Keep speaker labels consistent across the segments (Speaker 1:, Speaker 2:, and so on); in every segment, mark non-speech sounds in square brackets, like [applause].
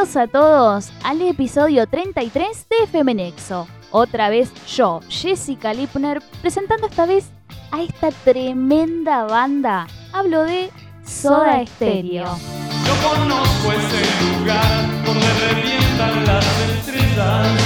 Speaker 1: Bienvenidos a todos al episodio 33 de Femenexo. Otra vez yo, Jessica Lipner, presentando esta vez a esta tremenda banda. Hablo de Soda Stereo.
Speaker 2: Yo conozco ese lugar donde revientan las estrellas.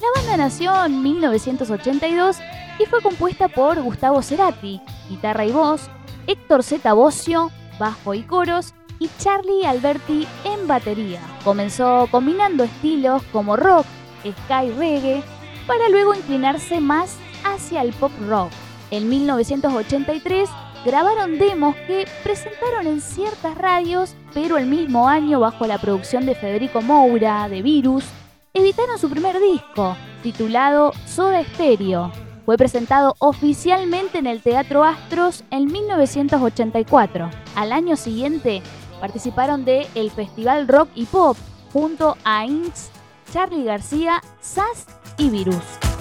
Speaker 1: La banda nació en 1982 y fue compuesta por Gustavo Cerati, guitarra y voz, Héctor Z. Bocio, bajo y coros, y Charlie Alberti en batería. Comenzó combinando estilos como rock, sky reggae, para luego inclinarse más hacia el pop rock. En 1983 grabaron demos que presentaron en ciertas radios, pero el mismo año bajo la producción de Federico Moura, de Virus, editaron su primer disco, titulado Soda Stereo. Fue presentado oficialmente en el Teatro Astros en 1984. Al año siguiente participaron de el Festival Rock y Pop junto a Inks, Charlie García, Sass y Virus.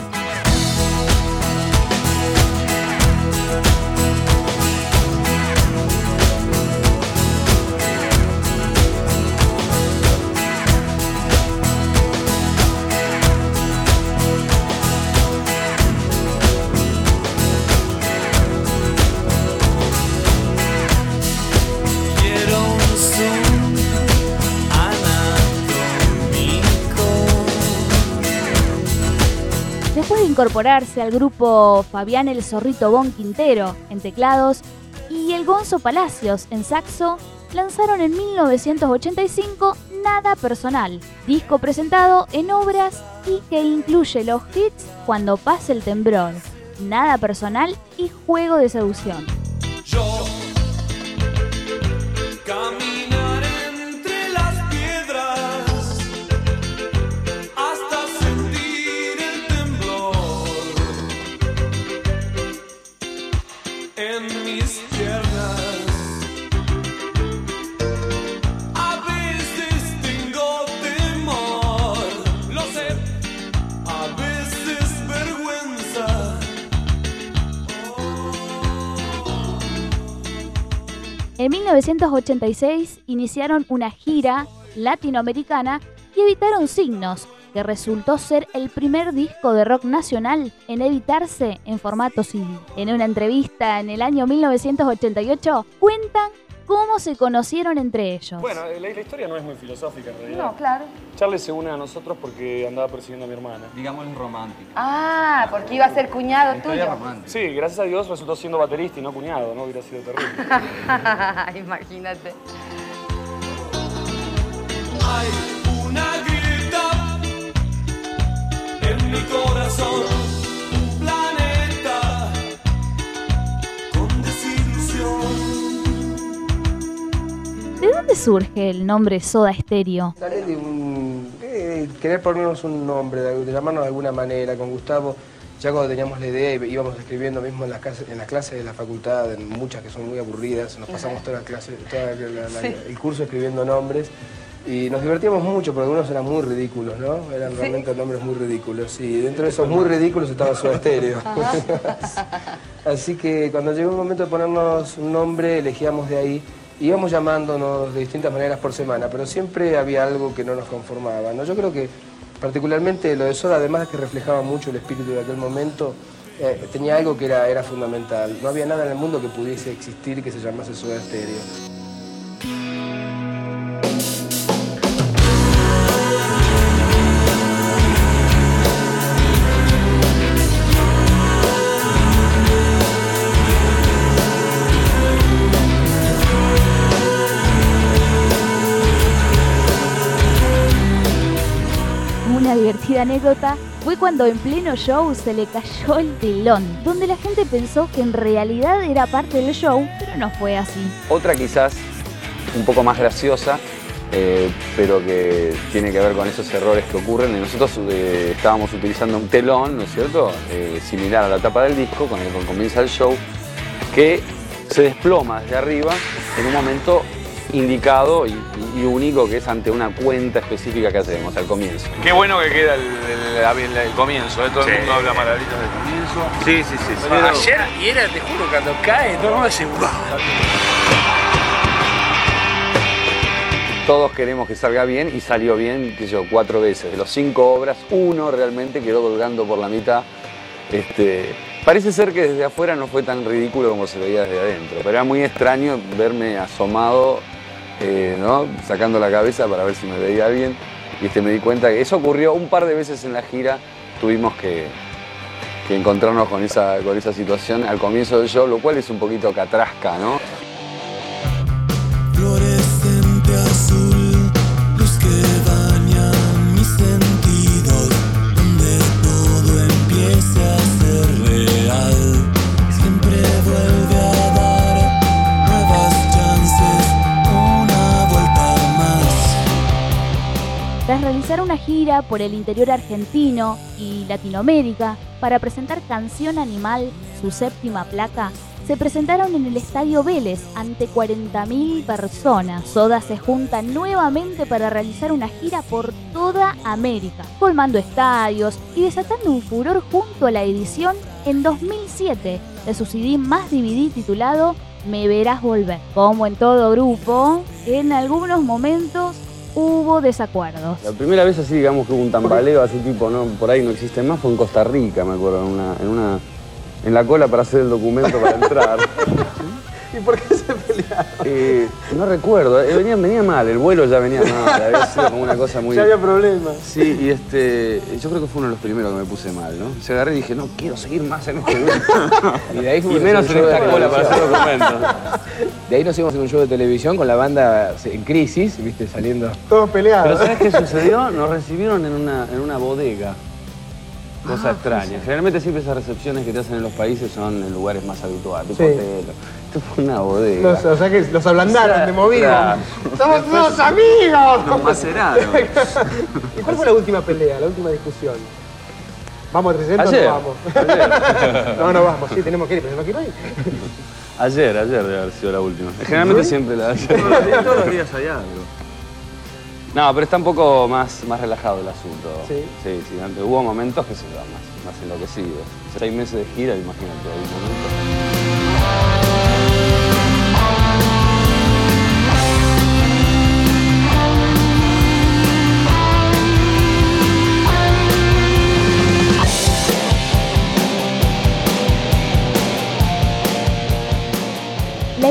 Speaker 1: Incorporarse al grupo Fabián el Zorrito Bon Quintero en teclados y el Gonzo Palacios en saxo, lanzaron en 1985 Nada Personal, disco presentado en obras y que incluye los hits Cuando pase el temblor, Nada Personal y Juego de Seducción.
Speaker 2: En
Speaker 1: 1986 iniciaron una gira latinoamericana y editaron Signos, que resultó ser el primer disco de rock nacional en editarse en formato CD. En una entrevista en el año 1988 cuentan cómo se conocieron entre ellos.
Speaker 3: Bueno, la, la historia no es muy filosófica en realidad.
Speaker 4: No, claro.
Speaker 3: Charlie se une a nosotros porque andaba persiguiendo a mi hermana.
Speaker 5: Digámoslo romántica.
Speaker 4: Ah, porque iba a ser cuñado tuyo.
Speaker 5: romántica.
Speaker 3: Sí, gracias a Dios resultó siendo baterista y no cuñado, ¿no? Hubiera sido terrible. [laughs]
Speaker 4: Imagínate.
Speaker 2: Hay una grieta en mi corazón,
Speaker 1: dónde surge el nombre Soda Stereo?
Speaker 6: Sale de un. de querer ponernos un nombre, de, de llamarnos de alguna manera. Con Gustavo, ya cuando teníamos la idea y íbamos escribiendo mismo en las, clases, en las clases de la facultad, en muchas que son muy aburridas, nos pasamos toda la clase, la- el curso escribiendo nombres. Y nos divertíamos mucho, porque algunos eran muy ridículos, ¿no? Eran realmente nombres muy ridículos. Y dentro de esos muy ridículos estaba Soda Stereo. [laughs] [laughs] Así que cuando llegó el momento de ponernos un nombre, elegíamos de ahí. Íbamos llamándonos de distintas maneras por semana, pero siempre había algo que no nos conformaba. ¿no? Yo creo que particularmente lo de Soda, además de que reflejaba mucho el espíritu de aquel momento, eh, tenía algo que era, era fundamental. No había nada en el mundo que pudiese existir que se llamase Soda Stereo.
Speaker 1: Una divertida anécdota fue cuando en pleno show se le cayó el telón, donde la gente pensó que en realidad era parte del show, pero no fue así.
Speaker 7: Otra quizás un poco más graciosa, eh, pero que tiene que ver con esos errores que ocurren. Nosotros eh, estábamos utilizando un telón, ¿no es cierto?, Eh, similar a la tapa del disco, con el que comienza el show, que se desploma desde arriba en un momento indicado y, y único que es ante una cuenta específica que hacemos al comienzo.
Speaker 8: Qué bueno que queda el, el- el- el comienzo, ¿eh? todo el mundo habla maravillas del comienzo.
Speaker 9: Sí, sí, sí.
Speaker 8: Pero-
Speaker 9: Ayer, y era, te juro, cuando cae, todo el mundo wow.
Speaker 7: todos queremos que salga bien y salió bien, qué sé yo, cuatro veces. De los cinco obras, uno realmente quedó colgando por la mitad. Este, parece ser que desde afuera no fue tan ridículo como se veía desde adentro, pero era muy extraño verme asomado, eh, ¿no? sacando la cabeza para ver si me veía bien. Y este, me di cuenta que eso ocurrió un par de veces en la gira, tuvimos que, que encontrarnos con esa, con esa situación al comienzo del show, lo cual es un poquito catrasca, ¿no?
Speaker 1: Tras realizar una gira por el interior argentino y Latinoamérica para presentar Canción Animal, su séptima placa, se presentaron en el Estadio Vélez ante 40.000 personas. Soda se junta nuevamente para realizar una gira por toda América, colmando estadios y desatando un furor junto a la edición en 2007 de su CD más DVD titulado Me Verás Volver. Como en todo grupo, en algunos momentos hubo desacuerdos.
Speaker 7: La primera vez así, digamos, que hubo un tambaleo así tipo, no, por ahí no existe más, fue en Costa Rica, me acuerdo, en una, en una, en la cola para hacer el documento para entrar. [laughs]
Speaker 10: ¿Y por qué se?
Speaker 7: Eh, no recuerdo, eh, venía, venía mal, el vuelo ya venía mal, había sido como una cosa muy...
Speaker 10: Ya había problemas.
Speaker 7: Sí, y este, yo creo que fue uno de los primeros que me puse mal, ¿no? Se agarré y dije, no, quiero seguir más en este grupo. [laughs]
Speaker 10: Y de ahí
Speaker 7: y menos en esta cola para hacer documentos.
Speaker 10: De ahí nos íbamos en un show de televisión con la banda en crisis, viste, saliendo.
Speaker 11: Todos peleados.
Speaker 7: Pero ¿sabes qué sucedió? Nos recibieron en una, en una bodega. Cosa extraña. Generalmente siempre esas recepciones que te hacen en los países son en lugares más habituales,
Speaker 11: Sí.
Speaker 7: hotel. Esto fue una bodega.
Speaker 11: Los, o sea que los ablandaron, movían.
Speaker 7: Claro.
Speaker 11: ¡Somos todos amigos!
Speaker 7: Nos maceraron. [laughs]
Speaker 11: ¿Y cuál fue la última pelea, la última discusión? ¿Vamos a 300
Speaker 7: Ayer.
Speaker 11: no vamos? no, no vamos, sí, tenemos que ir, pero no quiero ir.
Speaker 7: Ayer, ayer debe haber sido la última. Generalmente siempre la de ayer.
Speaker 8: Todos los días hay algo.
Speaker 7: No, pero está un poco más, más relajado el asunto.
Speaker 11: Sí.
Speaker 7: Sí, sí. Antes, hubo momentos que se iban más, más enloquecidos. Seis meses de gira, imagínate, hay momentos.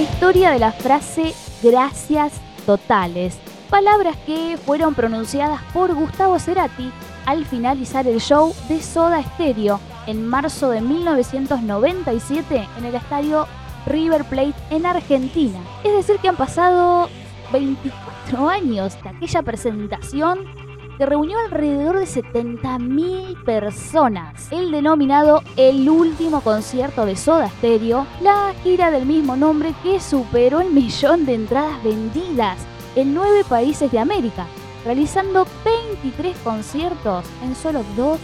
Speaker 1: Historia de la frase gracias totales, palabras que fueron pronunciadas por Gustavo Cerati al finalizar el show de Soda Stereo en marzo de 1997 en el estadio River Plate en Argentina. Es decir, que han pasado 24 años de aquella presentación que reunió alrededor de 70.000 personas. El denominado El último concierto de Soda Stereo, la gira del mismo nombre que superó el millón de entradas vendidas en nueve países de América, realizando 23 conciertos en solo dos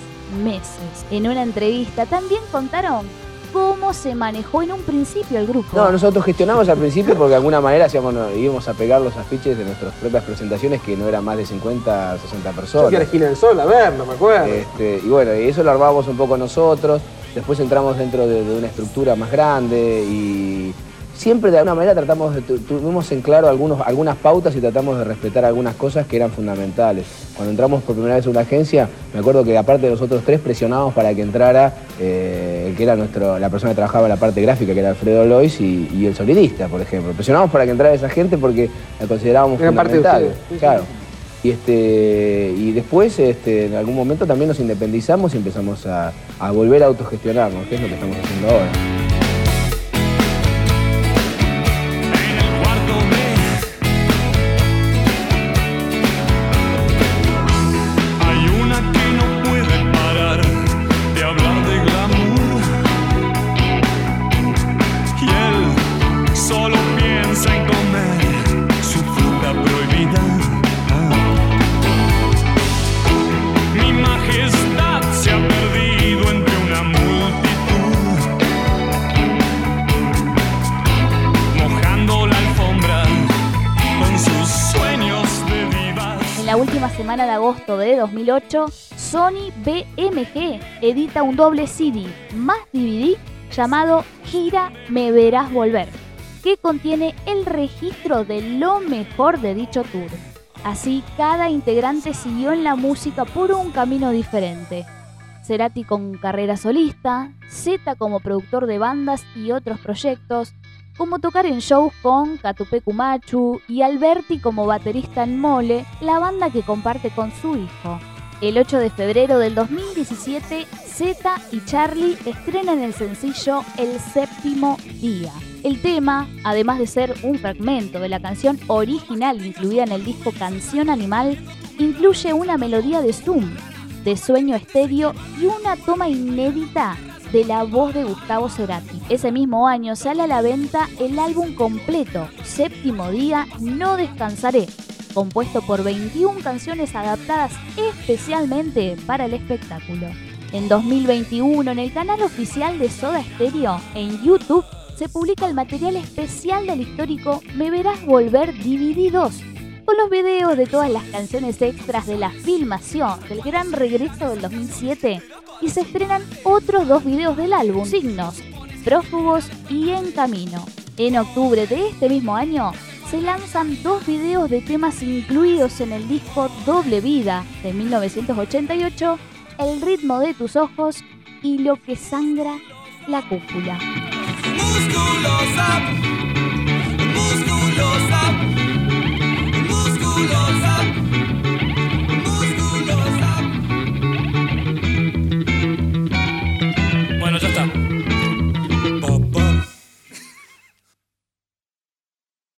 Speaker 1: meses. En una entrevista también contaron cómo se manejó en un principio el grupo.
Speaker 10: No, nosotros gestionamos al principio porque de alguna manera hacíamos, no, íbamos a pegar los afiches de nuestras propias presentaciones que no eran más de 50, 60
Speaker 11: Yo fui a la
Speaker 10: personas.
Speaker 11: esquina del sol a ver, no me acuerdo.
Speaker 10: Este, y bueno, y eso lo armábamos un poco nosotros. Después entramos dentro de, de una estructura más grande y siempre de alguna manera tratamos de, tuvimos en claro algunos, algunas pautas y tratamos de respetar algunas cosas que eran fundamentales. Cuando entramos por primera vez a una agencia, me acuerdo que aparte de nosotros tres presionábamos para que entrara eh, el que era nuestro, la persona que trabajaba en la parte gráfica, que era Alfredo Lois, y, y el sonidista, por ejemplo. Presionábamos para que entrara esa gente porque la considerábamos
Speaker 11: Era parte de
Speaker 10: fundamental. claro. Y, este, y después, este, en algún momento también nos independizamos y empezamos a, a volver a autogestionarnos, que es lo que estamos haciendo ahora.
Speaker 1: Semana de agosto de 2008, Sony BMG edita un doble CD más DVD llamado Gira Me Verás Volver, que contiene el registro de lo mejor de dicho tour. Así, cada integrante siguió en la música por un camino diferente. Cerati con carrera solista, Z como productor de bandas y otros proyectos, como tocar en shows con Catupecu Machu y Alberti como baterista en Mole, la banda que comparte con su hijo. El 8 de febrero del 2017, Z y Charlie estrenan el sencillo El séptimo día. El tema, además de ser un fragmento de la canción original incluida en el disco Canción Animal, incluye una melodía de Zoom, de Sueño Estéreo y una toma inédita de la voz de Gustavo Cerati. Ese mismo año sale a la venta el álbum completo, Séptimo Día, No Descansaré, compuesto por 21 canciones adaptadas especialmente para el espectáculo. En 2021, en el canal oficial de Soda Stereo, en YouTube, se publica el material especial del histórico Me Verás Volver DVD 2, los videos de todas las canciones extras de la filmación del gran regreso del 2007 y se estrenan otros dos videos del álbum, Signos, Prófugos y En Camino. En octubre de este mismo año se lanzan dos videos de temas incluidos en el disco Doble Vida de 1988, El ritmo de tus ojos y Lo que sangra la cúpula.